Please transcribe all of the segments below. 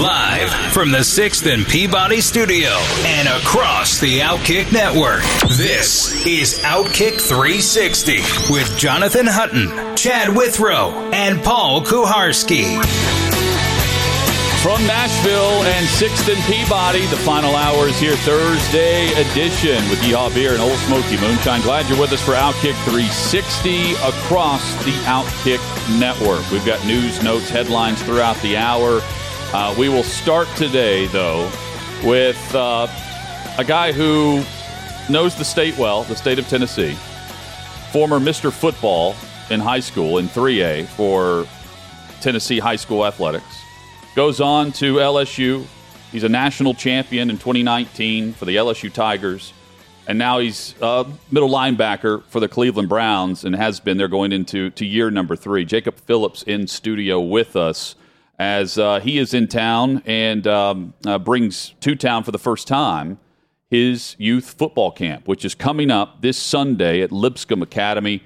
Live from the 6th and Peabody studio and across the Outkick network. This is Outkick 360 with Jonathan Hutton, Chad Withrow, and Paul Kuharsky. From Nashville and 6th and Peabody, the final hour is here, Thursday edition with Yeehaw Beer and Ole Smoky Moonshine. Glad you're with us for Outkick 360 across the Outkick network. We've got news, notes, headlines throughout the hour. Uh, we will start today, though, with uh, a guy who knows the state well, the state of Tennessee. Former Mr. Football in high school, in 3A for Tennessee high school athletics. Goes on to LSU. He's a national champion in 2019 for the LSU Tigers. And now he's a middle linebacker for the Cleveland Browns and has been there going into to year number three. Jacob Phillips in studio with us as uh, he is in town and um, uh, brings to town for the first time his youth football camp, which is coming up this Sunday at Lipscomb Academy.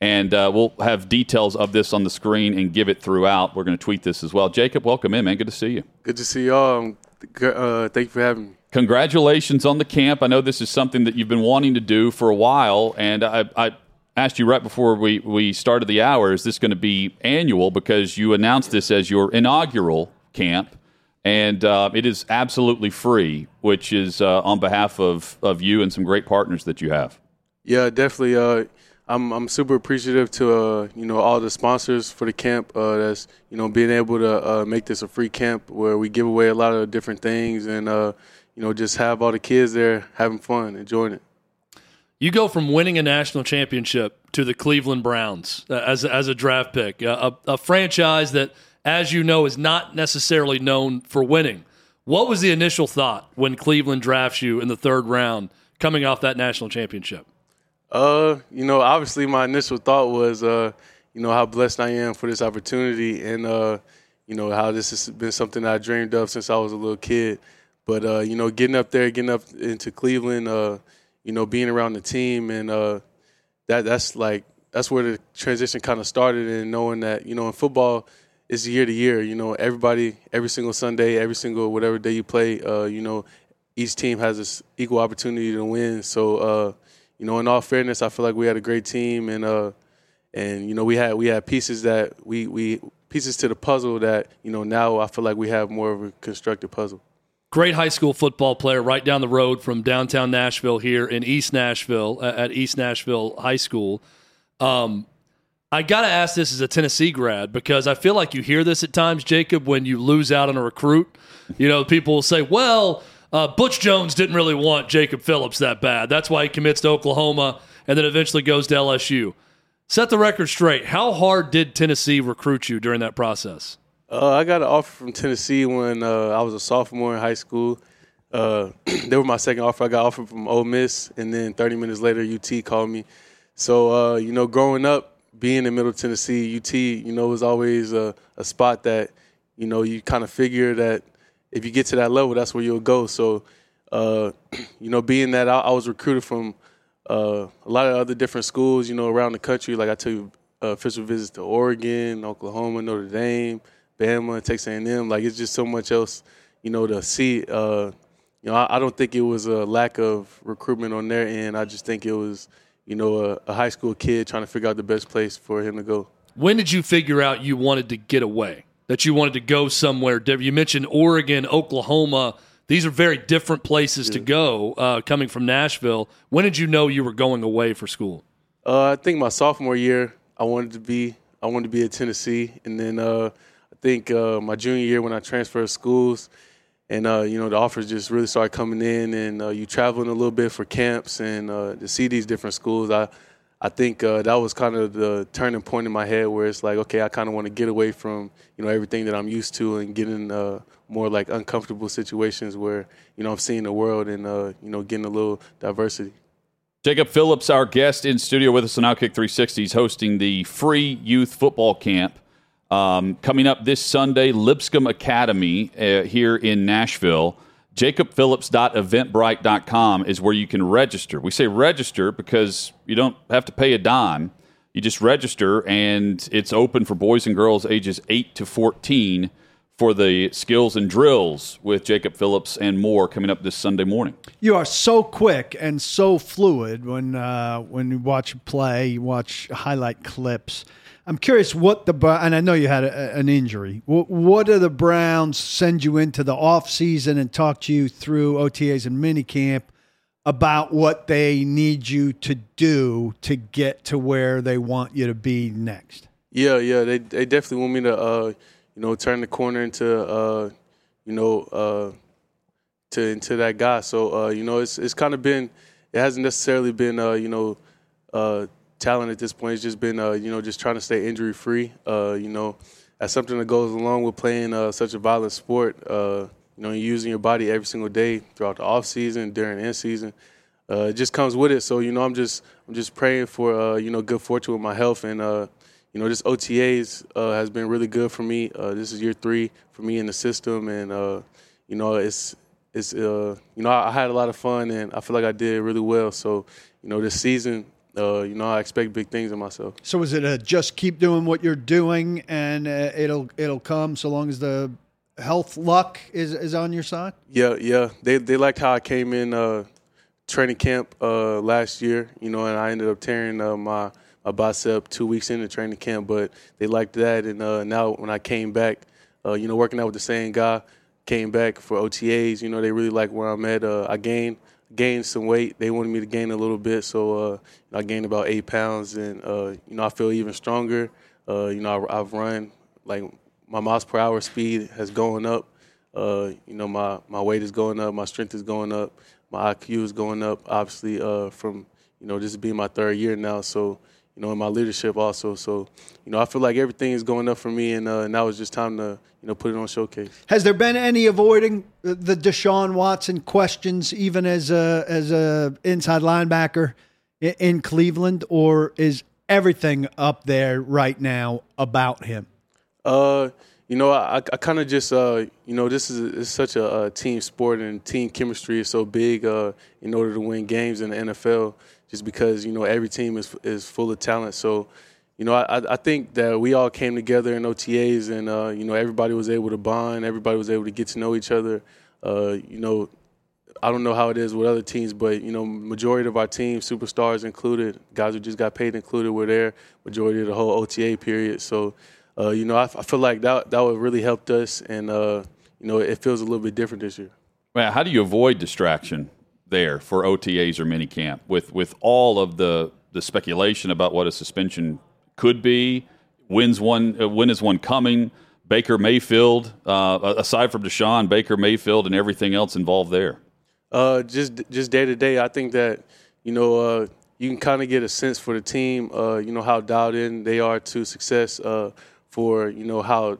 And uh, we'll have details of this on the screen and give it throughout. We're going to tweet this as well. Jacob, welcome in, man. Good to see you. Good to see y'all. Uh, thank you for having me. Congratulations on the camp. I know this is something that you've been wanting to do for a while, and I, I asked you right before we, we started the hour is this going to be annual? Because you announced this as your inaugural camp and uh, it is absolutely free which is uh, on behalf of, of you and some great partners that you have. Yeah definitely uh, I'm, I'm super appreciative to uh, you know all the sponsors for the camp uh, that's you know being able to uh, make this a free camp where we give away a lot of different things and you know just have all the kids there having fun enjoying it you go from winning a national championship to the Cleveland Browns uh, as as a draft pick, a, a, franchise that, as you know, is not necessarily known for winning. What was the initial thought when Cleveland drafts you in the third round, coming off that national championship? Uh, you know, obviously my initial thought was, uh, you know, how blessed I am for this opportunity, and uh, you know how this has been something I dreamed of since I was a little kid. But uh, you know, getting up there, getting up into Cleveland, uh, you know, being around the team and uh, that that's like that's where the transition kind of started and knowing that you know in football it's year to year. You know, everybody every single Sunday, every single whatever day you play, uh, you know, each team has this equal opportunity to win. So uh, you know, in all fairness, I feel like we had a great team and uh, and you know we had we had pieces that we we pieces to the puzzle that you know now I feel like we have more of a constructed puzzle great high school football player right down the road from downtown Nashville here in East Nashville at East Nashville High School. Um, I got to ask this as a Tennessee grad because I feel like you hear this at times, Jacob, when you lose out on a recruit. You know, people will say, well, uh, Butch Jones didn't really want Jacob Phillips that bad. That's why he commits to Oklahoma and then eventually goes to LSU. Set the record straight. How hard did Tennessee recruit you during that process? Uh, I got an offer from Tennessee when uh, I was a sophomore in high school. Uh, they were my second offer. I got offered from Ole Miss, and then 30 minutes later, UT called me. So uh, you know, growing up, being in Middle Tennessee, UT, you know, was always a, a spot that you know you kind of figure that if you get to that level, that's where you'll go. So uh, you know, being that I, I was recruited from uh, a lot of other different schools, you know, around the country. Like I took official visits to Oregon, Oklahoma, Notre Dame. Bama, Texas A&M. Like it's just so much else, you know, to see. Uh, you know, I, I, don't think it was a lack of recruitment on their end. I just think it was, you know, a, a high school kid trying to figure out the best place for him to go. When did you figure out you wanted to get away? That you wanted to go somewhere? You mentioned Oregon, Oklahoma. These are very different places yeah. to go. Uh, coming from Nashville, when did you know you were going away for school? Uh, I think my sophomore year, I wanted to be I wanted to be at Tennessee, and then uh, think uh, my junior year when I transferred schools, and uh, you know the offers just really started coming in, and uh, you traveling a little bit for camps and uh, to see these different schools. I I think uh, that was kind of the turning point in my head where it's like, okay, I kind of want to get away from you know everything that I'm used to and get in uh, more like uncomfortable situations where you know I'm seeing the world and you know getting a little diversity. Jacob Phillips, our guest in studio with us on Outkick 360, is hosting the free youth football camp um, coming up this Sunday. Lipscomb Academy uh, here in Nashville. JacobPhillips.eventbrite.com is where you can register. We say register because you don't have to pay a dime. You just register, and it's open for boys and girls ages 8 to 14 for the skills and drills with Jacob Phillips and more coming up this Sunday morning. You are so quick and so fluid when uh, when you watch play, you watch highlight clips. I'm curious what the and I know you had a, an injury. What, what do the Browns send you into the off season and talk to you through OTAs and minicamp about what they need you to do to get to where they want you to be next? Yeah, yeah, they they definitely want me to uh, you know turn the corner into uh, you know uh, to into that guy. So uh, you know it's it's kind of been it hasn't necessarily been uh, you know uh, talent at this point. It's just been, uh, you know, just trying to stay injury free. Uh, you know, that's something that goes along with playing uh, such a violent sport. Uh, you know, using your body every single day throughout the off season, during in season. Uh, it just comes with it. So you know, I'm just I'm just praying for uh, you know good fortune with my health and you know, this OTAs has been really good for me. this is year three for me in the system, and you know, it's it's you know I, I had a lot of fun and I feel like I did really well. So you know, this season uh, you know, I expect big things of myself. So is it a just keep doing what you're doing and uh, it'll it'll come so long as the health luck is is on your side? Yeah, yeah. They they liked how I came in uh, training camp uh, last year, you know, and I ended up tearing uh, my my bicep two weeks into training camp, but they liked that, and uh, now when I came back, you know, working out with the same guy, came back for OTAs, you know, they really like where I'm at. I gained gained some weight. They wanted me to gain a little bit, so uh, I gained about eight pounds, and uh, you know I feel even stronger. Uh, you know I, have run like my miles per hour speed has going up. Uh, you know my my weight is going up, my strength is going up, my IQ is going up. Obviously, uh, from you know this being my third year now, so you know, in my leadership also. So, you know, I feel like everything is going up for me, and uh, now it's just time to, you know, put it on showcase. Has there been any avoiding the Deshaun Watson questions, even as a as a inside linebacker in Cleveland, or is everything up there right now about him? Uh, you know, I, I kind of just, uh, you know, this is, is such a, a, team sport, and team chemistry is so big uh, in order to win games in the NFL just because you know every team is is full of talent. So, you know, I, I think that we all came together in OTAs, and uh, you know everybody was able to bond, everybody was able to get to know each other. Uh, you know, I don't know how it is with other teams, but you know, majority of our team, superstars included, guys who just got paid included, were there majority of the whole OTA period. So, uh, you know, I, I, feel like that that would really helped us, and uh, you know, it feels a little bit different this year. Well, how do you avoid distraction? There for OTAs or minicamp with with all of the the speculation about what a suspension could be. When's one? Uh, when is one coming? Baker Mayfield, uh, aside from Deshaun, Baker Mayfield, and everything else involved there. Uh, just just day to day, I think that you know uh, you can kind of get a sense for the team. Uh, you know how dialed in they are to success. For you know how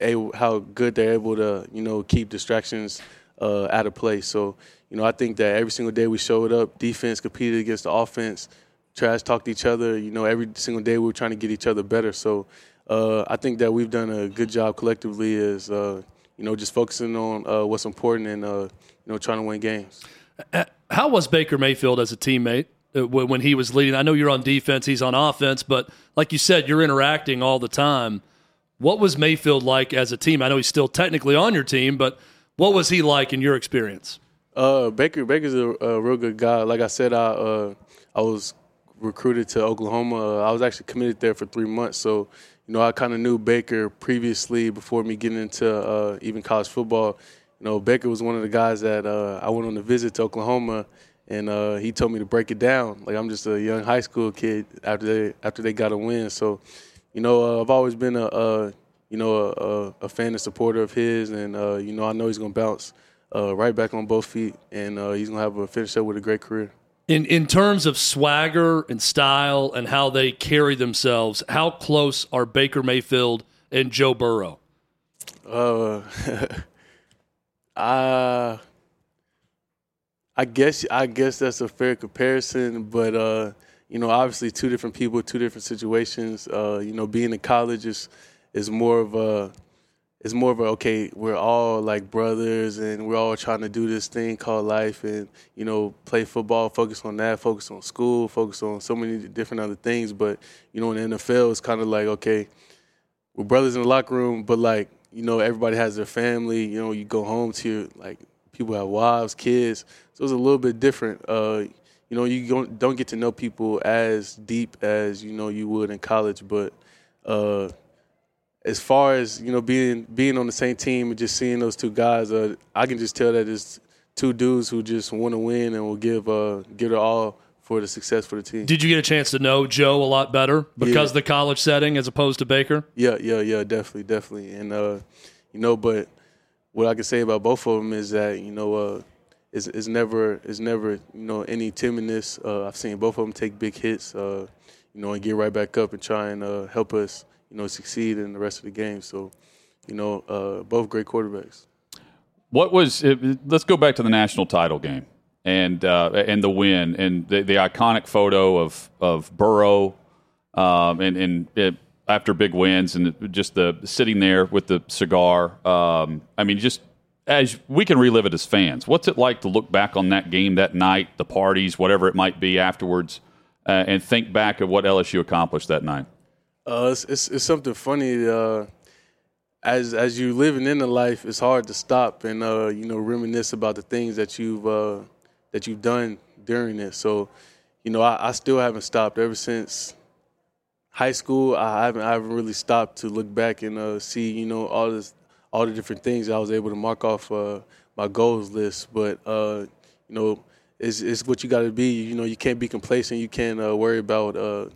able, how good they're able to you know keep distractions out of place. So you know, I think that every single day we showed up, defense competed against the offense, trash talked each other. You know, every single day we were trying to get each other better. So uh, I think that we've done a good job collectively as, uh, you know, just focusing on uh, what's important and, uh, you know, trying to win games. Uh, how was Baker Mayfield as a teammate uh, when he was leading? I know you're on defense, he's on offense, but like you said, you're interacting all the time. What was Mayfield like as a team? I know he's still technically on your team, but what was he like in your experience? Uh, Baker Baker's a, a, real good guy. Like I said, I uh, I was recruited to Oklahoma. Uh, I was actually committed there for three months, so you know I kind of knew Baker previously before me getting into uh, even college football. You know, Baker was one of the guys that uh, I went on a visit to Oklahoma, and he told me to break it down. Like I'm just a young high school kid after they after they got a win. So, you know, I've always been a, a you know a, a, fan and supporter of his, and you know I know he's gonna bounce uh, right back on both feet, and uh, he's gonna have a finish up with a great career. In in terms of swagger and style and how they carry themselves, how close are Baker Mayfield and Joe Burrow? Uh, I I guess I guess that's a fair comparison, but uh, you know, obviously two different people, two different situations. Uh, you know, being in college is is more of a it's more of a okay, we're all like brothers and we're all trying to do this thing called life and you know, play football, focus on that, focus on school, focus on so many different other things. But, you know, in the NFL it's kinda like, okay, we're brothers in the locker room, but like, you know, everybody has their family, you know, you go home to your like people have wives, kids. So it's a little bit different. Uh, you know, you don't, don't get to know people as deep as you know you would in college, but uh, as far as you know, being being on the same team and just seeing those two guys, uh, I can just tell that it's two dudes who just want to win and will give uh, give it all for the success for the team. Did you get a chance to know Joe a lot better because yeah. the college setting as opposed to Baker? Yeah, yeah, yeah, definitely, definitely, and uh, you know, but what I can say about both of them is that you know uh, it's, it's never it's never you know any timidness. Uh, I've seen both of them take big hits, uh, you know, and get right back up and try and uh, help us you know succeed in the rest of the game. So you know, uh, both great quarterbacks. What was? Let's go back to the national title game and uh, and the win and the, the, iconic photo of of Burrow um, and and it, after big wins and just the sitting there with the cigar. Um, I mean, just as we can relive it as fans. What's it like to look back on that game that night, the parties, whatever it might be afterwards, uh, and think back of what LSU accomplished that night? Uh, it's, it's, it's, something funny. Uh, as as you living in the life, it's hard to stop and uh, you know reminisce about the things that you've uh, that you've done during it. So, you know, I, I still haven't stopped ever since high school, I haven't I haven't really stopped to look back and uh, see you know all this all the different things I was able to mark off uh, my goals list. But uh, you know, it's it's what you got to be. You know, you can't be complacent. You can't uh, worry about uh,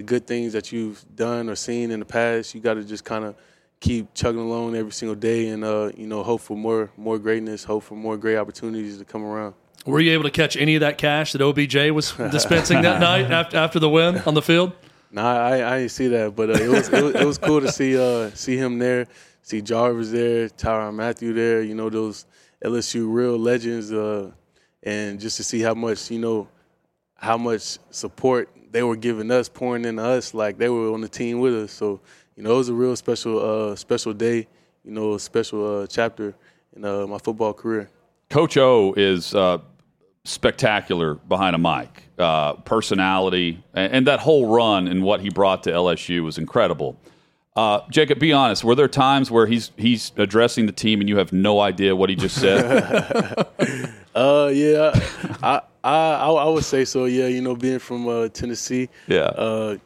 the good things that you've done or seen in the past. You got to just kind of keep chugging along every single day and uh, you know hope for more more greatness, hope for more great opportunities to come around. Were you able to catch any of that cash that OBJ was dispensing that night after after the win on the field? No, I, I didn't see that, but uh, it, was, it was it was cool to see uh, see him there, see Jarvis there, Tyrann Mathieu there. You know those LSU real legends, uh, and just to see how much you know how much support they were giving us, pouring into us, like they were on the team with us. So you know it was a real special uh, special day. You know, a special uh, chapter in uh, my football career. Coach O is spectacular behind a mic. Uh, personality and, and, that whole run and what he brought to LSU was incredible. Uh, Jacob, be honest. Were there times where he's he's addressing the team and you have no idea what he just said? uh, yeah, I, I I would say so. Yeah, you know, being from uh, Tennessee. Yeah. Uh,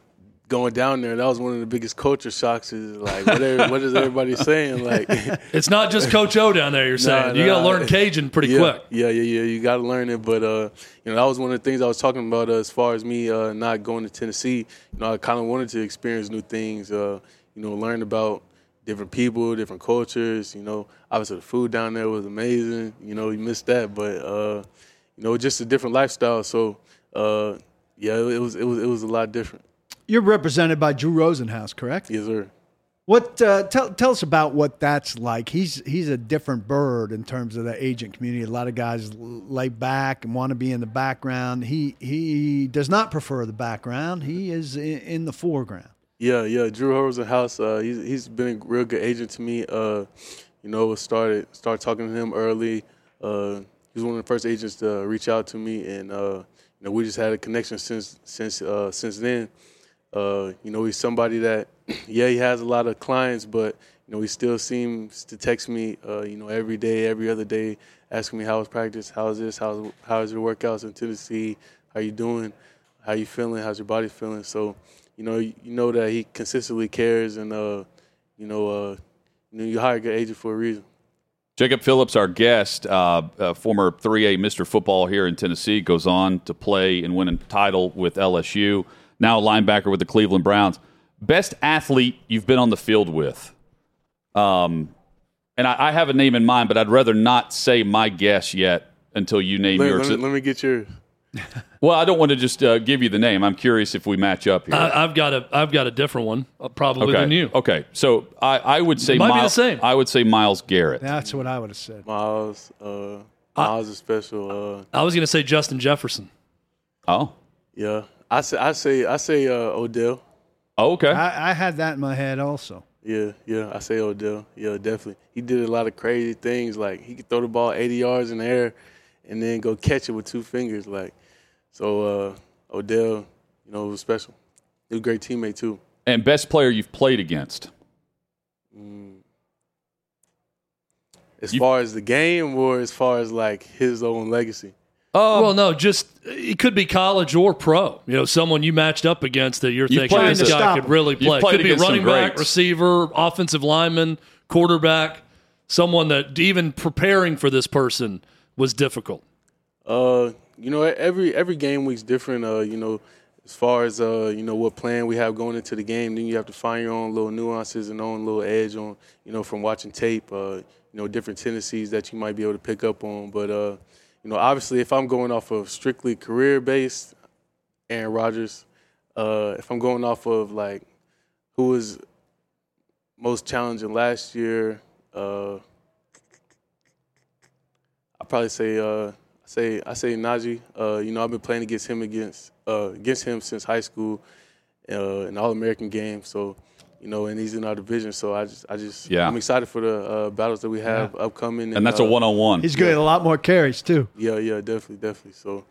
going down there, that was one of the biggest culture shocks. Is like, what, are, what is everybody saying? Like, it's not just Coach O down there. You're saying nah, you got to learn Cajun pretty yeah, quick. Yeah, yeah, yeah. You got to learn it. But uh, you know, that was one of the things I was talking about uh, as far as me uh, not going to Tennessee. You know, I kind of wanted to experience new things. Uh, you know, learn about different people, different cultures. You know, obviously the food down there was amazing. You know, you missed that, but uh, you know, just a different lifestyle. So. Uh, yeah, it was it was it was a lot different. You're represented by Drew Rosenhaus, correct? Yes, sir. What uh, tell tell us about what that's like? He's he's a different bird in terms of the agent community. A lot of guys lay back and want to be in the background. He he does not prefer the background. He is in, in the foreground. Yeah, yeah. Drew Rosenhaus, uh, he's he's been a real good agent to me. Uh, you know, started started talking to him early. Uh, he was one of the first agents to reach out to me, and uh, you know, we just had a connection since since uh, since then. Uh, you know, he's somebody that, yeah, he has a lot of clients, but you know, he still seems to text me, uh, you know, every day, every other day, asking me how was practice, how's this, how's how's your workouts in Tennessee, how you doing, how you feeling, how's your body feeling. So, you know, you, know that he consistently cares, and uh, you know, uh, you know, you hire a good agent for a reason. Jacob Phillips, our guest, uh, uh, former 3A Mr. Football here in Tennessee, goes on to play and win a title with LSU now a linebacker with the Cleveland Browns. Best athlete you've been on the field with? Um, and I, I have a name in mind, but I'd rather not say my guess yet until you name let, yours. Let me, let me, get yours. Well, I don't want to just uh, give you the name. I'm curious if we match up here. I, I've got a I've got a different one, uh, probably okay. than you. Okay. So I, I would say might be the Myles, same. I would say Myles Garrett. That's what I would have said. Myles, uh, Myles is special. Uh, I was going to say Justin Jefferson. Oh. yeah, I say I say I say uh, Odell. Oh, okay. I, I had that in my head also. Yeah, yeah, I say Odell. Yeah, definitely. He did a lot of crazy things. Like he could throw the ball 80 yards in the air and then go catch it with two fingers. Like so, uh, Odell, you know, was special. He was a great teammate too. and best player you've played against. As You- far as the game, or as far as like his own legacy. Oh, well, no, just it could be college or pro. You know, someone you matched up against that you're You've thinking played this guy could him. really play. Could be a against some running back, receiver, offensive lineman, quarterback. Someone that even preparing for this person was difficult. Uh, you know, every every game week's different. Uh, you know, as far as uh, you know, what plan we have going into the game, then you have to find your own little nuances and own little edge on, you know, from watching tape. Uh, you know, different tendencies that you might be able to pick up on. But uh, you know, obviously, if I'm going off of strictly career based, Aaron Rodgers. Uh, if I'm going off of like who was most challenging last year, uh, I'd probably say uh, I say I say Najee. Uh, you know, I've been playing against him against uh, against him since high school, uh, in All American game. So, you know, and he's in our division. So I just I just Yeah. I'm excited for the uh, battles that we have upcoming. and that's a one on one. He's getting at a lot more carries too. yeah, yeah, definitely, definitely. So,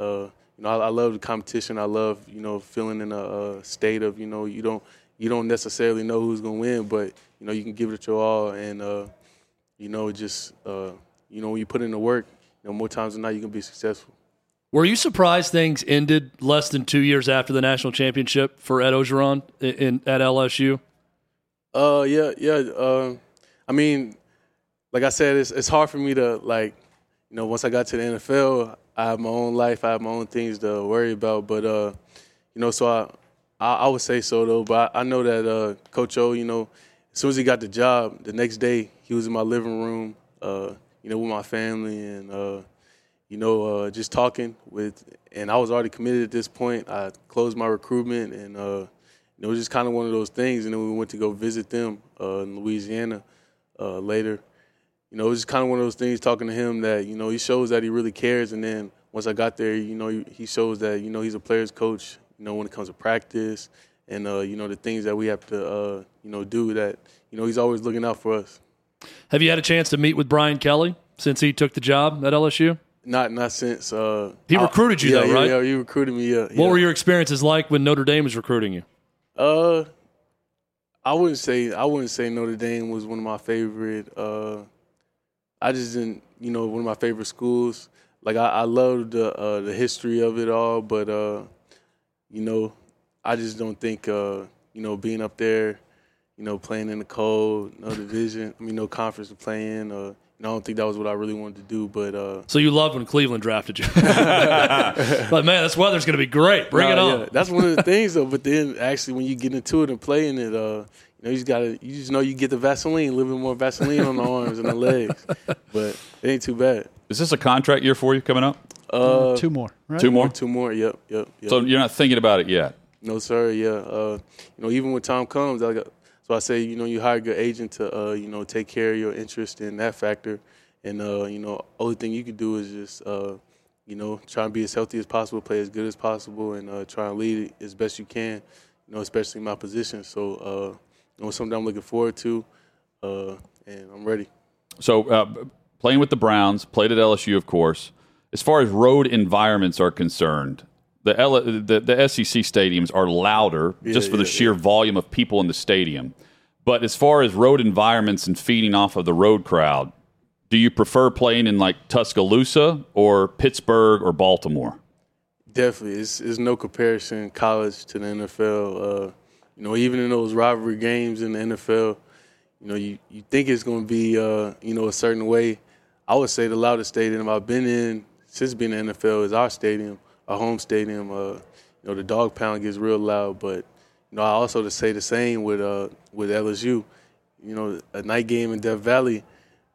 uh, you know, I, I love the competition. I love, you know, feeling in a, uh state of, you know, you don't you don't necessarily know who's gonna win, but you know, you can give it your all, and uh, you know, just uh, you know, when you put in the work, you know, more times than not, you can be successful. Were you surprised things ended less than two years after the national championship for Ed Orgeron in, in at LSU? Uh, yeah, yeah. Uh, I mean, like I said, it's it's hard for me to like, you know, once I got to the NFL, I have my own life, I have my own things to worry about. But uh, you know, so I, I, I would say so though. But I, I know that uh, Coach O, you know, as soon as he got the job, the next day he was in my living room, uh, you know, with my family and uh, you know, uh, just talking with, and I was already committed at this point. I closed my recruitment, and uh, you know, it was just kind of one of those things. And then we went to go visit them uh, in Louisiana uh, later. You know, it was just kind of one of those things. Talking to him that you know he shows that he really cares, and then once I got there, you know, he, shows that you know he's a player's coach. You know, when it comes to practice, and uh, you know the things that we have to you know do. That you know he's always looking out for us. Have you had a chance to meet with Brian Kelly since he took the job at LSU? Not not since uh, He recruited you, yeah, though, right? Yeah, he recruited me. Yeah. What yeah. were your experiences like when Notre Dame was recruiting you? Uh, I wouldn't say I wouldn't say Notre Dame was one of my favorite. Uh, I just didn't, you know, one of my favorite schools. Like I, I loved the uh, the history of it all, but uh, you know, I just don't think uh, you know being up there, you know, playing in the cold, no division, I mean, no conference to play in. Uh, you know, I don't think that was what I really wanted to do, but uh, So you loved when Cleveland drafted you. like, man, this weather's going to be great. Bring it on. yeah, That's one of the things though. But then actually, when you get into it and playing it, uh, you know, you just gotta, you just know you get the Vaseline, a little bit more Vaseline on the arms and the legs. But it ain't too bad. Is this a contract year for you coming up? Uh, Two more, right? Two more? two more. Yep, yep. yep. So you're not thinking about it yet. no, sir. Yeah. Uh, you know, even when time comes, I got, so I say, you know, you hire a good agent to, uh, you know, take care of your interest in that factor, and uh, you know, only thing you can do is just, uh, you know, try and be as healthy as possible, play as good as possible, and uh, try and lead as best you can. You know, especially in my position. So, uh, you know, something I'm looking forward to, uh, and I'm ready. So uh, playing with the Browns, played at LSU, of course. As far as road environments are concerned, the L- the, the SEC stadiums are louder just for the yeah, sheer volume of people in the stadium. But as far as road environments and feeding off of the road crowd, do you prefer playing in like Tuscaloosa or Pittsburgh or Baltimore? Definitely, it's, it's no comparison college to the NFL. Uh, you know, even in those rivalry games in the NFL, you know, you, you think it's going to be, uh, you know, a certain way. I would say the loudest stadium I've been in since being in the NFL is our stadium, our home stadium. Uh, you know, the dog pound gets real loud, but you know, I also to say the same with uh, with LSU. You know, a night game in Death Valley,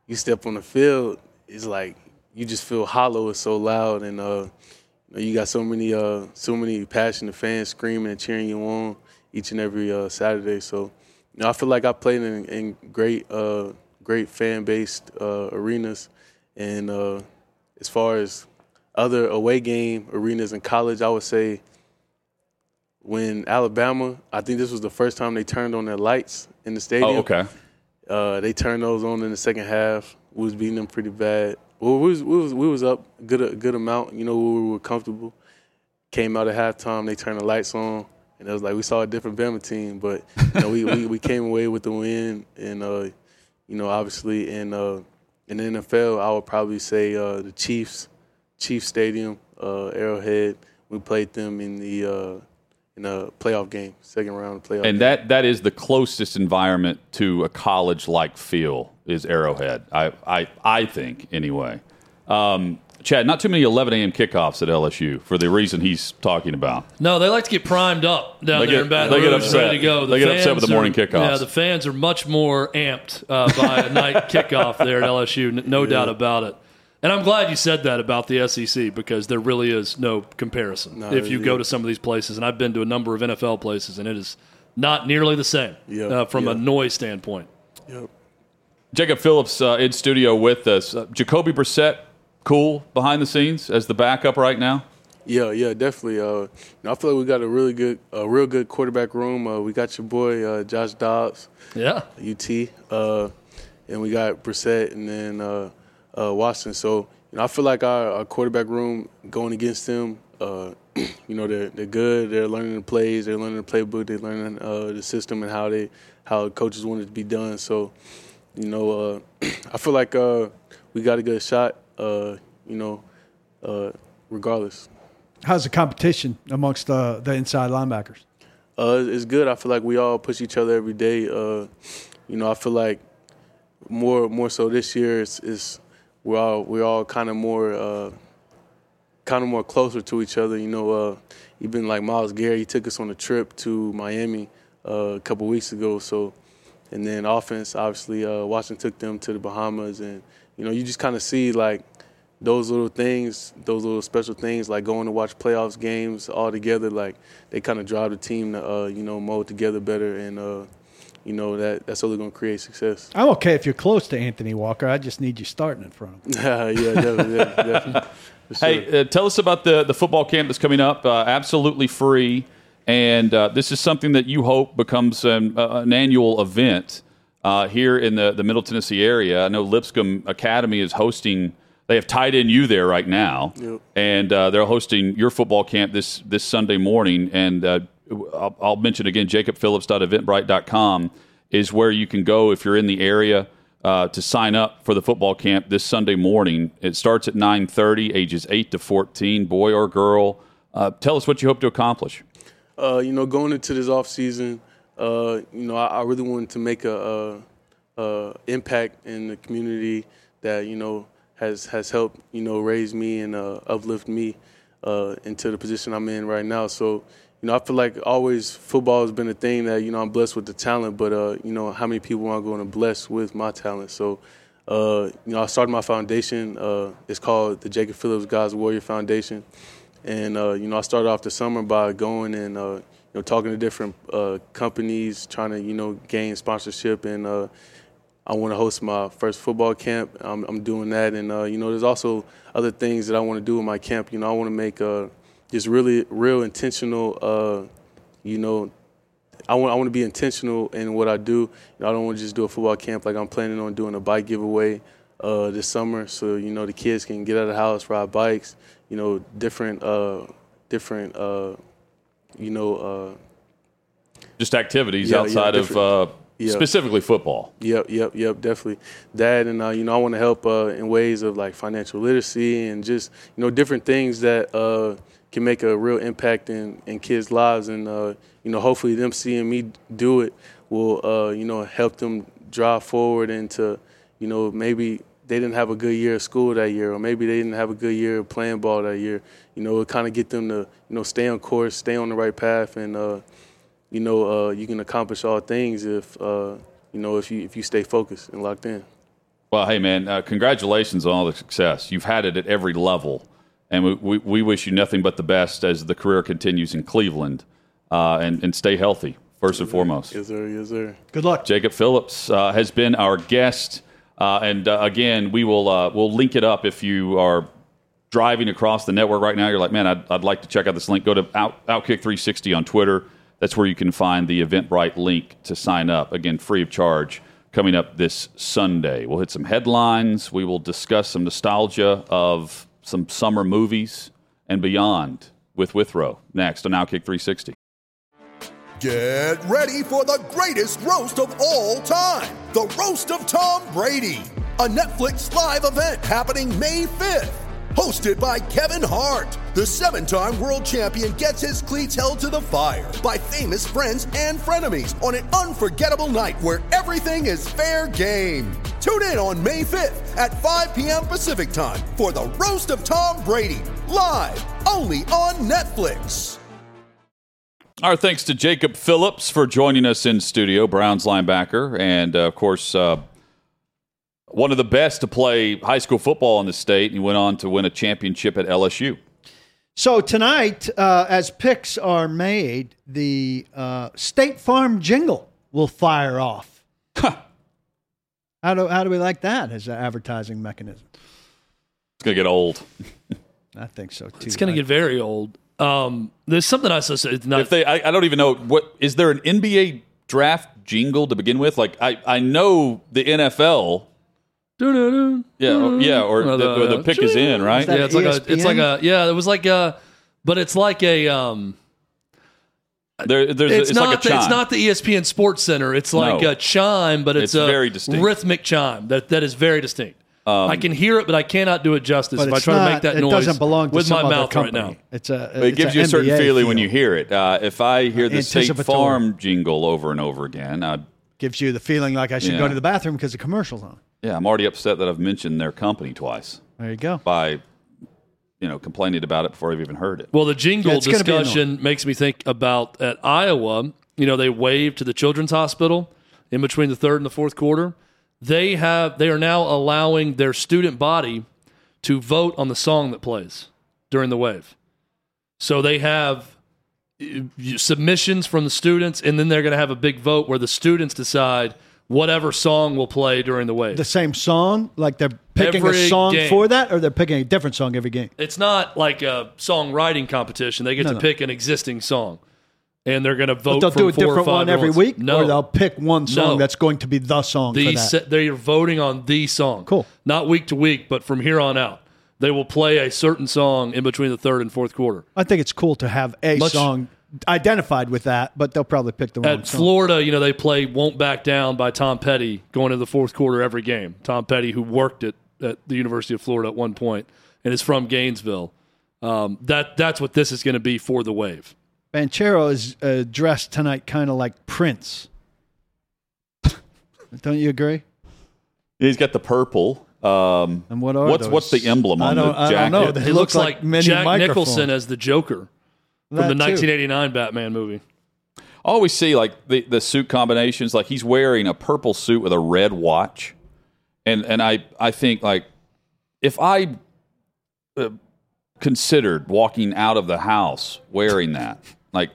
you step on the field, it's like you just feel hollow. It's so loud, and uh, you, know, you got so many uh, so many passionate fans screaming and cheering you on each and every uh, Saturday. So you know, I feel like I played in, in great uh, great fan based uh, arenas, and uh, as far as other away game arenas in college, I would say when Alabama, I think this was the first time they turned on their lights in the stadium. Oh, okay. Uh, they turned those on in the second half. We was beating them pretty bad. Well, we was we was we was up good a good amount. You know, we were comfortable. Came out at halftime. They turned the lights on, and it was like we saw a different Bama team. But you know, we, we we came away with the win, and uh, you know, obviously in uh, in the NFL, I would probably say uh, the Chiefs, Chiefs Stadium, uh, Arrowhead. We played them in the uh, in a playoff game, second round playoff. And that that is the closest environment to a college like feel is Arrowhead. I I I think anyway. Um, Chad, not too many 11 a.m. kickoffs at LSU for the reason he's talking about. No, they like to get primed up down They there get- in Baton they get Rouge, upset. ready to go. They get upset with the morning are- kickoffs. Yeah, the fans are much more amped uh, by a night kickoff there at LSU, n- no doubt about it. And I'm glad you said that about the SEC because there really is no comparison No, if you yeah. go to some of these places. And I've been to a number of NFL places, and it is not nearly the same Yeah, uh, from a noise standpoint. Yep. Jacob Phillips uh, in studio with us. Uh, Jacoby Brissett, cool behind the scenes as the backup right now. Yeah, yeah, definitely. Uh, you know, I feel like we got a really good, a real good quarterback room. Uh, we got your boy uh, Josh Dobbs, Yeah. UT, uh, and we got Brissett, and then uh, Watson. So you know, I feel like our, our quarterback room going against them. Uh, you know, they're they're good. They're learning the plays. They're learning the playbook. They're learning uh, the system and how they how coaches want it to be done. So you know, uh, I feel like uh, we got a good shot. Uh, you know, uh, regardless. How's the competition amongst the the inside linebackers? Uh, it's good. I feel like we all push each other every day. Uh, you know, I feel like more more so this year is is we're all we're all kind of more uh, kind of more closer to each other. You know, uh, even like Myles Garrett, he took us on a trip to Miami uh, a couple weeks ago. So, and then offense, obviously, uh, Washington took them to the Bahamas, and you know, you just kind of see like those little things, those little special things, like going to watch playoffs games all together, like they kind of drive the team to, uh, you know, mold together better, and uh, you know that that's only going to create success. I'm okay if you're close to Anthony Walker. I just need you starting in front of him. yeah, definitely, definitely. definitely. Sure. Hey, uh, tell us about the, the football camp that's coming up. Uh, absolutely free. And uh, this is something that you hope becomes an, uh, an annual event uh, here in the, the Middle Tennessee area. I know Lipscomb Academy is hosting, they have tied in you there right now. Yep. And uh, they're hosting your football camp this, this Sunday morning. And uh, I'll, I'll mention again, jacobphillips.eventbrite.com is where you can go if you're in the area uh, to sign up for the football camp this Sunday morning. It starts at 9:30, ages 8 to 14, boy or girl. Uh, tell us what you hope to accomplish. uh, you know, going into this off season, uh, you know, I, I really wanted to make a, a, a impact in the community that you know has has helped you know raise me and uh, uplift me uh, into the position I'm in right now. So. You know, I feel like always football has been a thing that you know I'm blessed with the talent, but uh, you know how many people am I going to bless with my talent? So, uh, you know, I started my foundation. Uh, it's called the Jacob Phillips God's Warrior Foundation. And uh, you know, I started off the summer by going and uh, you know talking to different uh, companies, trying to you know gain sponsorship. And I want to host my first football camp. I'm, I'm doing that, and you know, there's also other things that I want to do in my camp. You know, I want to make just really real intentional. Uh, you know, I want I want to be intentional in what I do. You know, I don't want to just do a football camp. Like I'm planning on doing a bike giveaway uh, this summer, so you know the kids can get out of the house, ride bikes. You know, different uh, different uh, you know uh, Just activities Yeah, yeah, outside of Yeah. specifically football. Yep, yep, yep, definitely. That and uh, you know, I want to help uh, in ways of like financial literacy and just you know different things that uh, can make a real impact in, in kids' lives. And uh, you know, hopefully, them seeing me do it will uh, you know help them drive forward into you know maybe they didn't have a good year of school that year, or maybe they didn't have a good year of playing ball that year. You know, it kind of get them to you know stay on course, stay on the right path, and uh, you know, uh, you can accomplish all things if uh, you know if you if you stay focused and locked in. Well, hey, man, uh, congratulations on all the success. You've had it at every level. And we, we, we wish you nothing but the best as the career continues in Cleveland. Uh, and, and stay healthy, first and foremost. Yes, sir. Yes, sir. Good luck. Jacob Phillips uh, has been our guest. Uh, and uh, again, we will uh, we'll link it up if you are driving across the network right now. You're like, man, I'd, I'd like to check out this link. Go to Out, Outkick 360 on Twitter. That's where you can find the Eventbrite link to sign up. Again, free of charge. Coming up this Sunday, we'll hit some headlines. We will discuss some nostalgia of some summer movies and beyond with Withrow next on Outkick 360. Get ready for the greatest roast of all time the Roast of Tom Brady, a Netflix live event happening May 5th. Hosted by Kevin Hart, the seven time world champion gets his cleats held to the fire by famous friends and frenemies on an unforgettable night where everything is fair game. Tune in on May 5th at 5 p.m. Pacific time for the Roast of Tom Brady, live only on Netflix. Our thanks to Jacob Phillips for joining us in studio, Browns linebacker, and uh, of course, uh, one of the best to play high school football in the state. And he went on to win a championship at LSU. So tonight, uh, as picks are made, the uh, State Farm jingle will fire off. how do how do we like that as an advertising mechanism? It's gonna get old. I think so too. It's going to I- get very old. Um, there's something I said. It's not If they, I, I don't even know what is there an NBA draft jingle to begin with. Like I, I know the NFL. Yeah, or- yeah, or Or the, or the pick is in, right? Is that yeah, it's like a, it's like a, yeah, it was like a, but it's like a, um, There, there's, it's, it's, not, like a the, chime. it's not the ESPN Sports Center. It's like No. a chime, but it's, It's a very distinct. Um, rhythmic chime that that is very distinct. I can hear it, but I cannot do it justice But if I it's try not, to make that it noise doesn't belong to with some my other mouth company. right now. It's a. But it it's gives a you a certain NBA feeling when you hear it. Uh, if I hear the State Anticipatory. Farm jingle over and over again, I'd, Gives you the feeling like I should Yeah. go to the bathroom because the commercials on. Yeah, I'm already upset that I've mentioned their company twice There you go. by, you know, complaining about it before I've even heard it. Well, the jingle Yeah, it's gonna be discussion makes me think about at Iowa. You know, they waved to the Children's Hospital in between the third and the fourth quarter. They have they are now allowing their student body to vote on the song that plays during the wave. So they have uh, submissions from the students, and then they're going to have a big vote where the students decide whatever song will play during the wave. The same song, like they're picking a song game. for that, or they're picking a different song every game. It's not like a songwriting competition. They get No, to no. pick an existing song, and they're going to vote. But they'll do a different one every ones. week, No, or they'll pick one song No. that's going to be the song the for that. se- they're voting on the song. Cool. Not week to week, but from here on out, they will play a certain song in between the third and fourth quarter. I think it's cool to have a Much- song identified with that, but they'll probably pick the wrong At song. Florida, you know, they play "Won't Back Down" by Tom Petty going into the fourth quarter every game. Tom Petty, who worked at, at the University of Florida at one point and is from Gainesville. Um, that that's what this is going to be for the wave. Banchero is uh, dressed tonight kind of like Prince. Don't you agree? He's got the purple. Um, And what are what's those? what's the emblem I on don't, the I jacket? don't know. They He look looks like, like, Jack microphones. Nicholson as the Joker from That the too. 1989 Batman movie. I always see like the, the suit combinations. Like he's wearing a purple suit with a red watch, and and I I think like if I uh, considered walking out of the house wearing that, like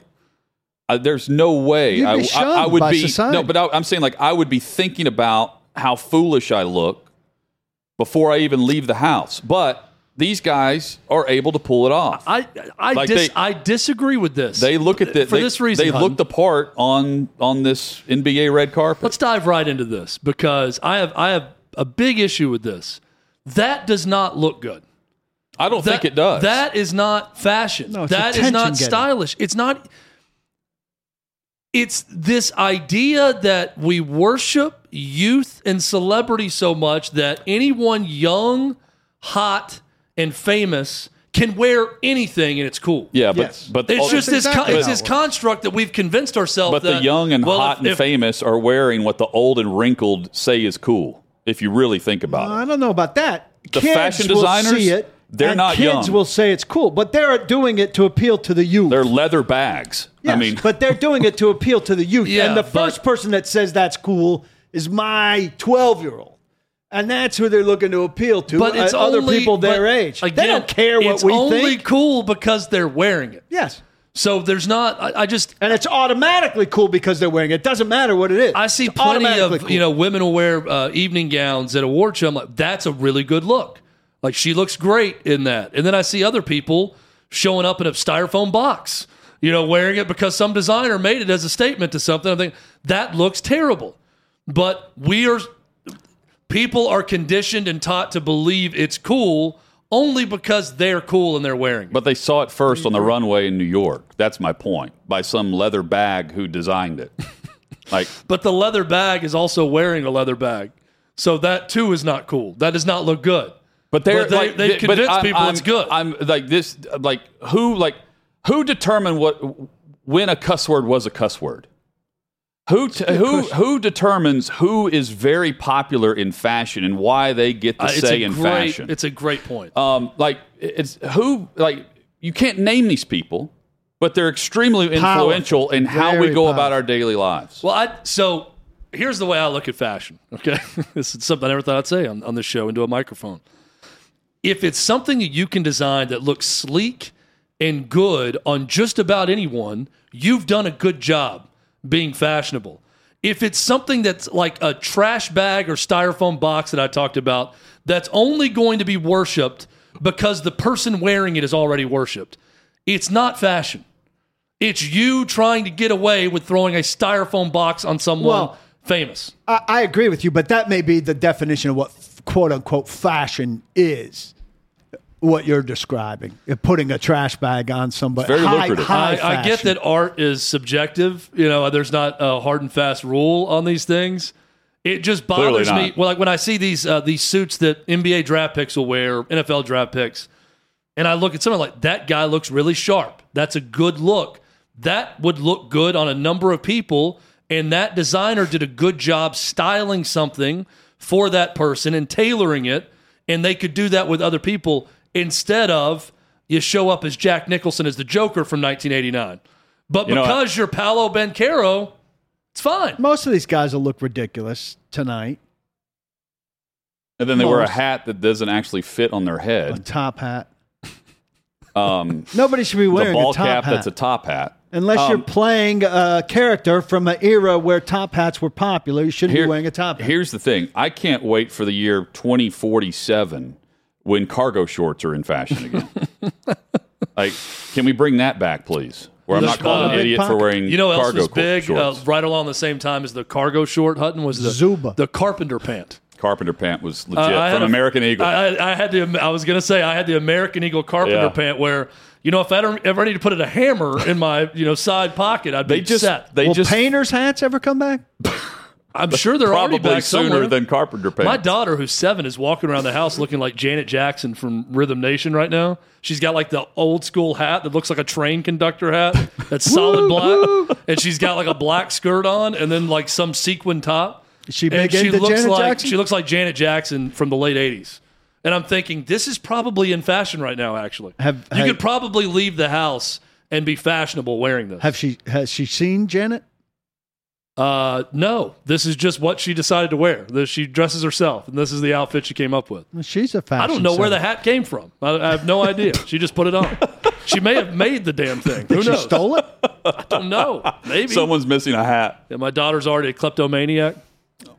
uh, there's no way I, I, I would be society. no, but I, I'm saying like I would be thinking about how foolish I look before I even leave the house. But these guys are able to pull it off. I I Like dis- they- I disagree with this. they look at the, for they, this reason. They Hutton. look the part on on this NBA red carpet. Let's dive right into this because I have I have a big issue with this. That does not look good. I don't That, think it does. That is not fashion. No, it's that is not attention-getting. stylish. It's not. It's this idea that we worship youth and celebrity so much that anyone young, hot, and famous can wear anything and it's cool. yeah, but Yes. but It's just this. exactly it's this construct that we've convinced ourselves. but the young and well, hot if- and if- famous are wearing what the old and wrinkled say is cool. If you really think about I it, I don't know about that. The kids fashion will designers, see it. they're and not kids young. will say it's cool, but they're doing it to appeal to the youth. they're leather bags. I mean, but they're doing it to appeal to the youth. Yeah, and the but- first person that says that's cool is my 12 year old. And that's who they're looking to appeal to. But it's uh, other only- people their age. Again, they don't care what we think. it's only cool because they're wearing it. Yes. So there's not. I, I just And it's automatically cool because they're wearing it. It doesn't matter what it is. I see It's plenty of cool. you know women will wear uh, evening gowns at award show. I'm like, that's a really good look. Like she looks great in that. And then I see other people showing up in a styrofoam box, you know, wearing it because some designer made it as a statement to something. I think that looks terrible. But we are people are conditioned and taught to believe it's cool only because they're cool and they're wearing it. But they saw it first on the runway in New York. That's my point. By some leather bag who designed it. like But the leather bag is also wearing a leather bag. So that too is not cool. That does not look good. But they're But they- like, they convince I'm- people I'm- it's good. I'm like this, like who, like who determined what when a cuss word was a cuss word? Who t- who who determines who is very popular in fashion and why they get the Uh, say in great, fashion? It's a great point. um, like it's who like you can't name these people, but they're extremely influential in how we Very go about our daily lives. well, I, so here's the way I look at fashion. Okay, this is something I never thought I'd say on, on this show into a microphone. If it's something that you can design that looks sleek and good on just about anyone, you've done a good job being fashionable. If it's something that's like a trash bag or styrofoam box that I talked about, that's only going to be worshipped because the person wearing it is already worshipped. It's not fashion. It's you trying to get away with throwing a styrofoam box on someone Well- famous. I, I agree with you, but that may be the definition of what quote unquote fashion is. What you're describing, putting a trash bag on somebody. very high, lucrative. high I, I get that art is subjective. You know, there's not a hard and fast rule on these things. It just bothers me. Well, like when I see these uh, these suits that NBA draft picks will wear, NFL draft picks, and I look at someone like that guy looks really sharp. That's a good look. That would look good on a number of people, and that designer did a good job styling something for that person and tailoring it, and they could do that with other people instead of you show up as Jack Nicholson as the Joker from 1989. But You because you're Paolo Banchero, it's fine. Most of these guys will look ridiculous tonight. And then they wear a hat that doesn't actually fit on their head. A top hat. Um, Nobody should be the wearing ball a top cap hat that's a top hat. unless Um, you're playing a character from an era where top hats were popular. You shouldn't Here- be wearing a top hat. Here's the thing: I can't wait for the year 2047 when cargo shorts are in fashion again. like, can we bring that back, please? Where I'm not called an Big idiot for wearing You know what else cargo was co- big uh, shorts. right along the same time as the cargo short, Hutton, was the Zubaz. the carpenter pant. Carpenter pant was legit Uh, from a- American Eagle. I, I I had the I was gonna say I had the American Eagle carpenter Yeah. pant where you know if I ever, ever need to put in a hammer in my you know side pocket I'd be just set. they Will just painters' hats ever come back? I'm sure they're already probably back sooner somewhere. than carpenter pants. My daughter, who's seven, is walking around the house looking like Janet Jackson from Rhythm Nation right now. She's got like the old school hat that looks like a train conductor hat that's solid black, and she's got like a black skirt on, and then like some sequin top. Is she And big into looks Janet like Jackson? she looks like Janet Jackson from the late '80s. And I'm thinking this is probably in fashion right now. Actually, Have- you have- could probably leave the house and be fashionable wearing this. Have she has she seen Janet? Uh, no, this is just what she decided to wear. This, she dresses herself, and this is the outfit she came up with. Well, She's a fashion. I don't know where the hat came from. I, I have no idea. She just put it on. She may have made the damn thing. Who She knows? stole it. I don't know. Maybe. Someone's missing a hat. Yeah, my daughter's already a kleptomaniac.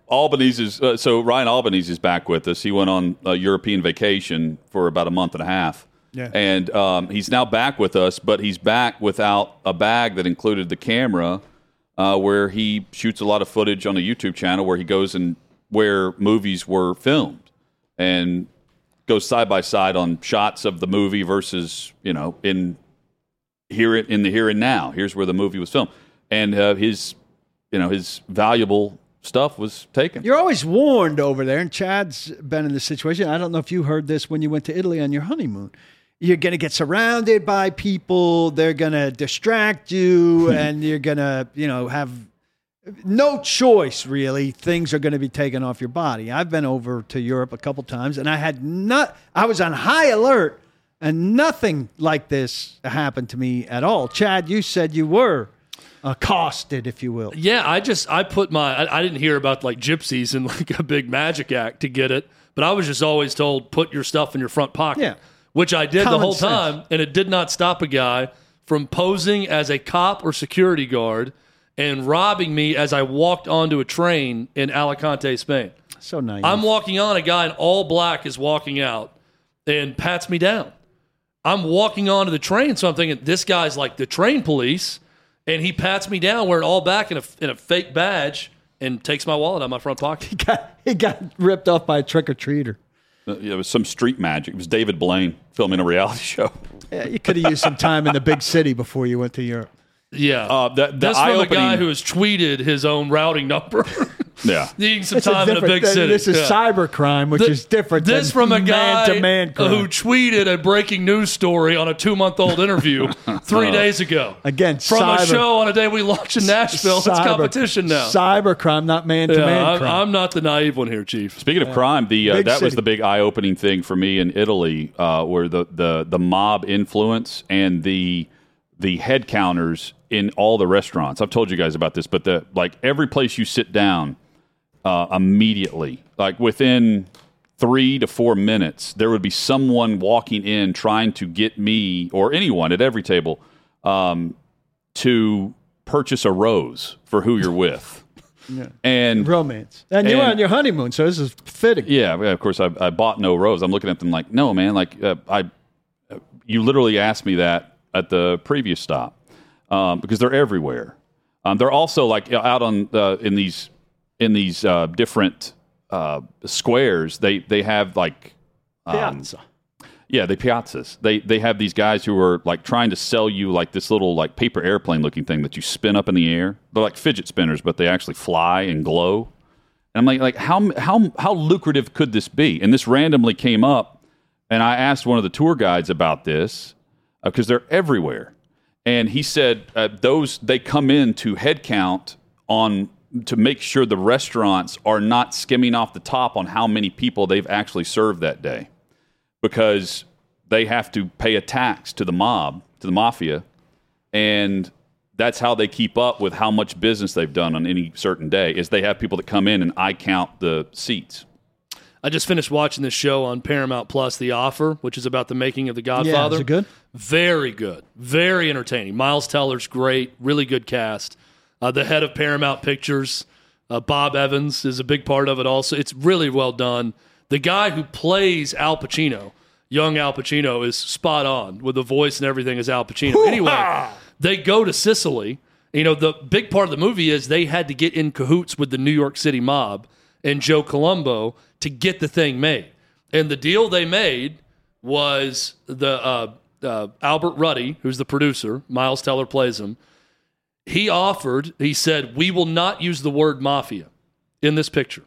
Albanese is uh, so Ryan Albanese is back with us. He went on a European vacation for about a month and a half. Yeah. And um, he's now back with us, but he's back without a bag that included the camera, uh, where he shoots a lot of footage on a YouTube channel where he goes and where movies were filmed and goes side by side on shots of the movie versus you know in here in the here and now. Here's where the movie was filmed, and uh, his you know his valuable stuff was taken. You're always warned over there, and Chad's been in this situation. I don't know if you heard this when you went to Italy on your honeymoon. You're going to get surrounded by people. They're going to distract you, and you're going to, you know, have no choice really. Things are going to be taken off your body. I've been over to Europe a couple times, and I had not. I was on high alert, and nothing like this happened to me at all. Chad, you said you were accosted, if you will. Yeah, I just I put my I, I didn't hear about like gypsies and like a big magic act to get it, but I was just always told put your stuff in your front pocket. Yeah. Which I did Common the whole sense. time, and it did not stop a guy from posing as a cop or security guard and robbing me as I walked onto a train in Alicante, Spain. So nice. I'm walking on, a guy in all black is walking out and pats me down. I'm walking onto the train, so I'm thinking this guy's like the train police, and he pats me down wearing all black in a, in a fake badge and takes my wallet out of my front pocket. he got, he got ripped off by a trick or treater. Uh, yeah, It was some street magic. It was David Blaine filming a reality show. Yeah, you could have used some time in the big city before you went to Europe. Yeah, Uh, the- the that's from a guy who has tweeted his own routing number, Yeah. needing some This is time in a big city. This is Yeah. cyber crime, which Th- is different. This than from a guy man-to-man crime. who tweeted a breaking news story on a two-month-old interview three days ago. Again, from a show on a day we launched in Nashville. it's competition now. Cyber crime, not man to yeah, man I'm, crime. I'm not the naive one here, Chief. Speaking of crime, the uh, Big that was the big eye-opening thing for me in Italy, uh, where the, the the mob influence and the the head counters in all the restaurants. I've told you guys about this, but the like every place you sit down, uh, immediately, like within three to four minutes, there would be someone walking in trying to get me or anyone at every table um, to purchase a rose for who you're with. And Romance. And, you were on your honeymoon, so this is fitting. yeah, yeah, of course. I, I bought no rose. I'm looking at them like, no, man. Like, uh, I, uh, you literally asked me that at the previous stop um, because they're everywhere. Um, they're also like out on uh, in these in these uh, different uh, squares. They they have like um, Piazza. yeah, the piazzas. They they have these guys who are like trying to sell you like this little like paper airplane looking thing that you spin up in the air. They're like fidget spinners, but they actually fly and glow. And I'm like, like how how how lucrative could this be? And this randomly came up, and I asked one of the tour guides about this because they're everywhere, and he said uh, those they come in to headcount on to make sure the restaurants are not skimming off the top on how many people they've actually served that day because they have to pay a tax to the mob, to the mafia, and that's how they keep up with how much business they've done on any certain day. Is they have people that come in and I count the seats. I just finished watching this show on Paramount Plus, The Offer, which is about the making of The Yeah, Godfather. is it good? Very good. Very entertaining. Miles Teller's great. Really good cast. Uh, the head of Paramount Pictures, uh, Bob Evans, is a big part of it also. It's really well done. The guy who plays Al Pacino, young Al Pacino, is spot on with the voice and everything as Al Pacino. Anyway, they go to Sicily. You know, the big part of the movie is they had to get in cahoots with the New York City mob and Joe Colombo to get the thing made. And the deal they made was the uh, uh, Albert Ruddy, who's the producer, Miles Teller plays him. He offered, he said, we will not use the word mafia in this picture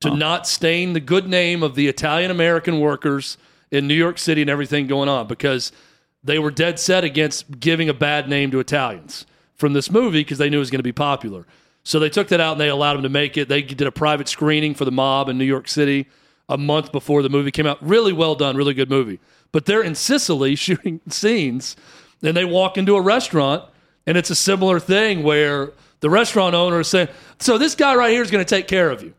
to not stain the good name of the Italian American workers in New York City and everything going on because they were dead set against giving a bad name to Italians from this movie because they knew it was going to be popular. So they took that out and they allowed them to make it. They did a private screening for the mob in New York City a month before the movie came out. Really well done, really good movie. But they're in Sicily shooting scenes and they walk into a restaurant and it's a similar thing where the restaurant owner is saying, So this guy right here is going to take care of you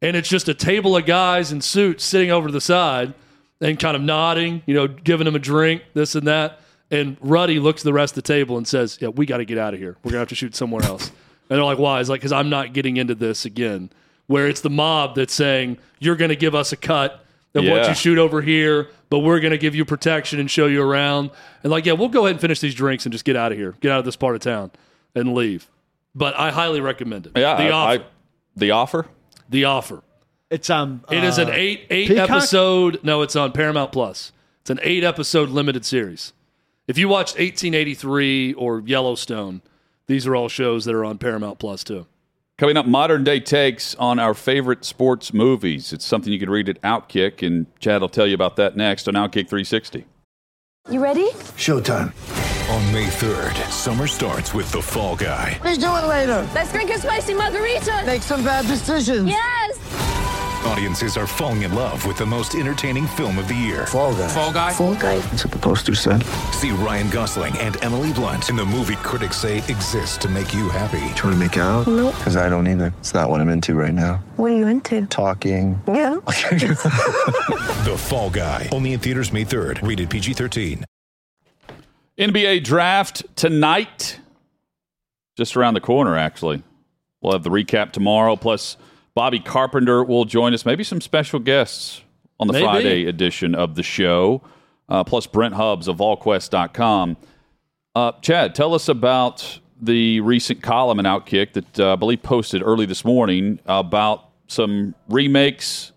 and it's just a table of guys in suits sitting over to the side and kind of nodding, you know, giving them a drink, this and that. And Ruddy looks at the rest of the table and says, "Yeah, we got to get out of here. We're gonna have to shoot somewhere else." And they're like, "Why?" He's like, "Because I'm not getting into this again." Where it's the mob that's saying, "You're gonna give us a cut of what you shoot over here, but we're gonna give you protection and show you around." And like, yeah, we'll go ahead and finish these drinks and just get out of here, get out of this part of town, and leave. But I highly recommend it. Yeah, the I- offer. I- the offer. the offer. It's um. It is an uh, eight eight Peacock? episode. No, it's on Paramount Plus. It's an eight episode limited series. If you watched 1883 or Yellowstone, these are all shows that are on Paramount Plus too. Coming up, modern day takes on our favorite sports movies. It's something you can read at Outkick, and Chad will tell you about that next on Outkick 360. You ready? Showtime. On May 3rd, summer starts with The Fall Guy. Let's do it later. Let's drink a spicy margarita. Make some bad decisions. Yes. Audiences are falling in love with the most entertaining film of the year. Fall guy. Fall guy. Fall guy. That's what the poster said. See Ryan Gosling and Emily Blunt in the movie critics say exists to make you happy. Trying to make it out? Nope. Because I don't either. It's not what I'm into right now. What are you into? Talking. Yeah. The Fall Guy. Only in theaters May 3rd. Rated PG-13. NBA draft tonight, just around the corner, actually. We'll have the recap tomorrow, plus Bobby Carpenter will join us, maybe some special guests on the Maybe. Friday edition of the show, uh, plus Brent Hubbs of VolQuest.com. Uh, Chad, tell us about the recent column and Outkick that uh, I believe posted early this morning about some remakes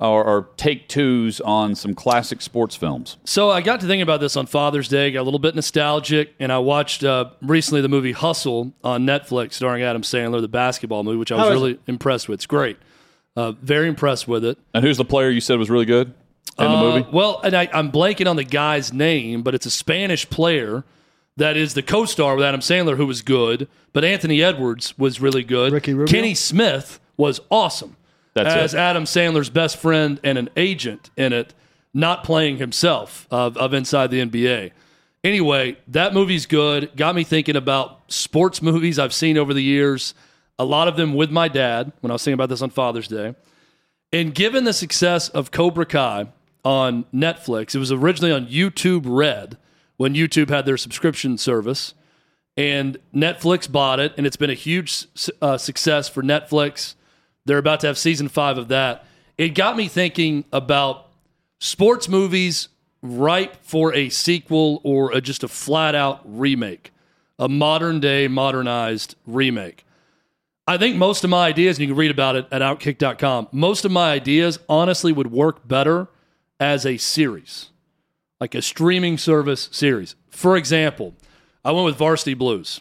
or, or take twos on some classic sports films. So I got to thinking about this on Father's Day, got a little bit nostalgic, and I watched uh, recently the movie Hustle on Netflix starring Adam Sandler, the basketball movie, which I was How is really impressed with. It's great. Uh, very impressed with it. And who's the player you said was really good in the Uh, movie? Well, and I, I'm blanking on the guy's name, but it's a Spanish player that is the co-star with Adam Sandler, who was good. But Anthony Edwards was really good. Ricky Rubio? Kenny Smith was awesome That's as it. Adam Sandler's best friend and an agent in it, not playing himself of, of inside the NBA. Anyway, that movie's good. Got me thinking about sports movies I've seen over the years. A lot of them with my dad when I was thinking about this on Father's Day. And given the success of Cobra Kai on Netflix, it was originally on YouTube Red when YouTube had their subscription service. And Netflix bought it, and it's been a huge uh, success for Netflix. They're about to have season five of that. It got me thinking about sports movies ripe for a sequel or a, just a flat out remake, a modern day, modernized remake. I think most of my ideas, and you can read about it at outkick.com, most of my ideas honestly would work better as a series, like a streaming service series. For example, I went with Varsity Blues.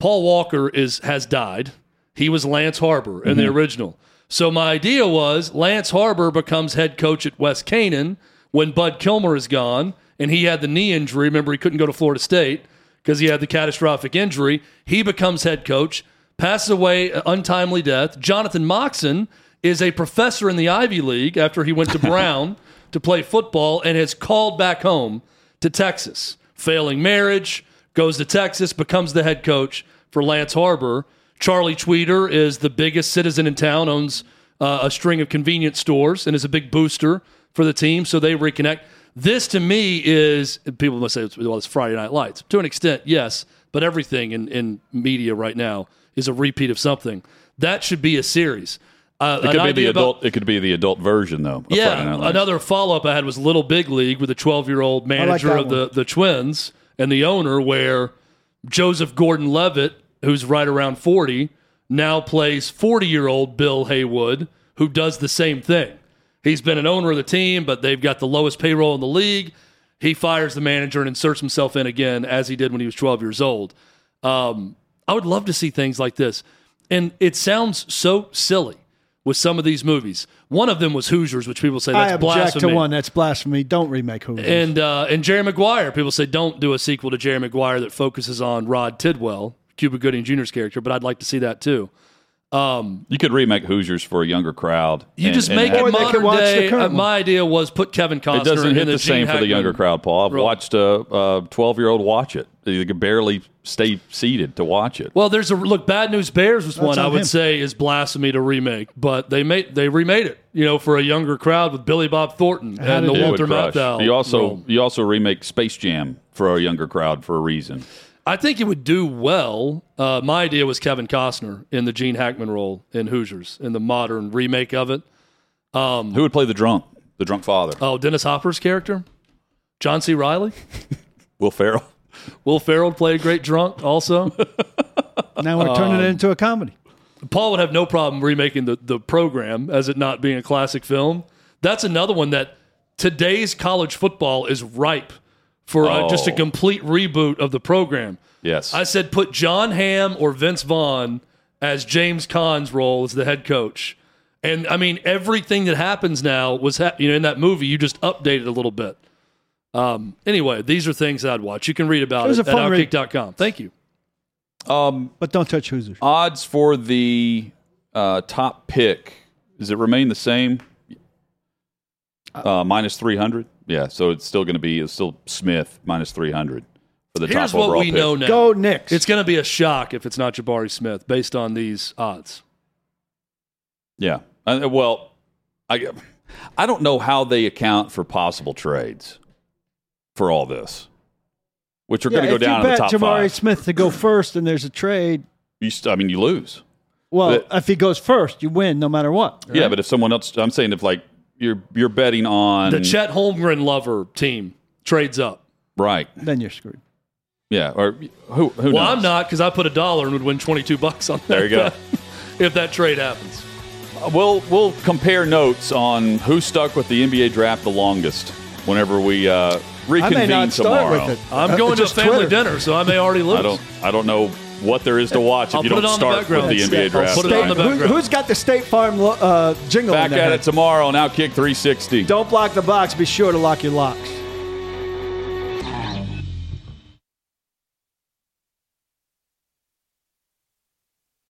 Paul Walker is has died. He was Lance Harbor in the mm-hmm. original. So my idea was Lance Harbor becomes head coach at West Canaan when Bud Kilmer is gone and he had the knee injury. Remember, he couldn't go to Florida State because he had the catastrophic injury. He becomes head coach, passes away untimely death. Jonathan Moxon is a professor in the Ivy League after he went to Brown to play football and has called back home to Texas. Failing marriage, goes to Texas, becomes the head coach for Lance Harbor. Charlie Tweeder is the biggest citizen in town, owns uh, a string of convenience stores, and is a big booster for the team. So they reconnect. This to me is people must say, well, it's Friday Night Lights. To an extent, yes, but everything in, in media right now is a repeat of something. That should be a series. Uh, It could be the idea about- adult. it could be the adult version, though. of Friday yeah, Night another follow up I had was Little Big League with the 12 year old manager that of the, the Twins and the owner, where Joseph Gordon Levitt, who's right around 40, now plays 40 year old Bill Heywood, who does the same thing. He's been an owner of the team, but they've got the lowest payroll in the league. He fires the manager and inserts himself in again, as he did when he was 12 years old. Um, I would love to see things like this. And it sounds so silly with some of these movies. One of them was Hoosiers, which people say that's I object blasphemy. to one that's blasphemy. Don't remake Hoosiers. And uh, and Jerry Maguire, people say don't do a sequel to Jerry Maguire that focuses on Rod Tidwell, Cuba Gooding Jr.'s character, but I'd like to see that too. Um, You could remake Hoosiers for a younger crowd. you and- just make have- it Or they modern watch day. current Uh, my idea was put Kevin Costner It doesn't in hit the, the same Gene for the younger crowd, Paul. I've role. watched a a twelve year old watch it. They could barely stay seated to watch it. Well, there's a look. Bad News Bears was one on I would him. say is blasphemy to remake, but they made they remade it. You know, for a younger crowd with Billy Bob Thornton and the Walter crush. Matthau. You also role. you also remake Space Jam for a younger crowd for a reason. I think it would do well. Uh, my idea was Kevin Costner in the Gene Hackman role in Hoosiers in the modern remake of it. Who would play the drunk? The drunk father. Oh, Dennis Hopper's character, John C. Reilly. Will Ferrell. Will Ferrell would play a great drunk. Also, now we're turning Um, it into a comedy. Paul would have no problem remaking the the program as it not being a classic film. That's another one that today's college football is ripe for uh, just a Oh. complete reboot of the program. Yes. I said put Jon Hamm or Vince Vaughn as James Caan's role as the head coach. And I mean, everything that happens now was ha- you know in that movie. You just updated a little bit. Um, anyway, these are things that I'd watch. You can read about It was it, a at fun read. outkick.com. Thank you. um, But don't touch Hoosiers. odds for the uh, top pick Does it remain the same? Uh, minus 300? Yeah, so it's still going to be, it's still Smith minus 300 for the Here's top what we pick. know now. Go Knicks. It's going to be a shock if it's not Jabari Smith based on these odds. Yeah. Uh, well, I, I don't know how they account for possible trades for all this, which are yeah, going to go if down you in the bet top Jabari five. Smith to go first and there's a trade, You st- I mean, you lose. well, But- if he goes first, you win no matter what. Yeah, but if someone else, I'm saying if like you're you're betting on The Chet Holmgren lover team trades up. right, Then you're screwed. yeah, or who who Well, knows? I'm not because I put a dollar and would win 22 bucks on that. There you go. if that trade happens. We'll we'll compare notes on who stuck with the NBA draft the longest whenever we uh, I reconvene may not start tomorrow. with it. I'm Uh, going to a family Twitter. dinner, so I may already lose. I don't I don't know what there is to watch if I'll you don't it on the start with the NBA I'll draft. put it on the. Who, who's got the State Farm uh, jingle Back in at head? it tomorrow on Outkick 360. Don't block the box. Be sure to lock your locks.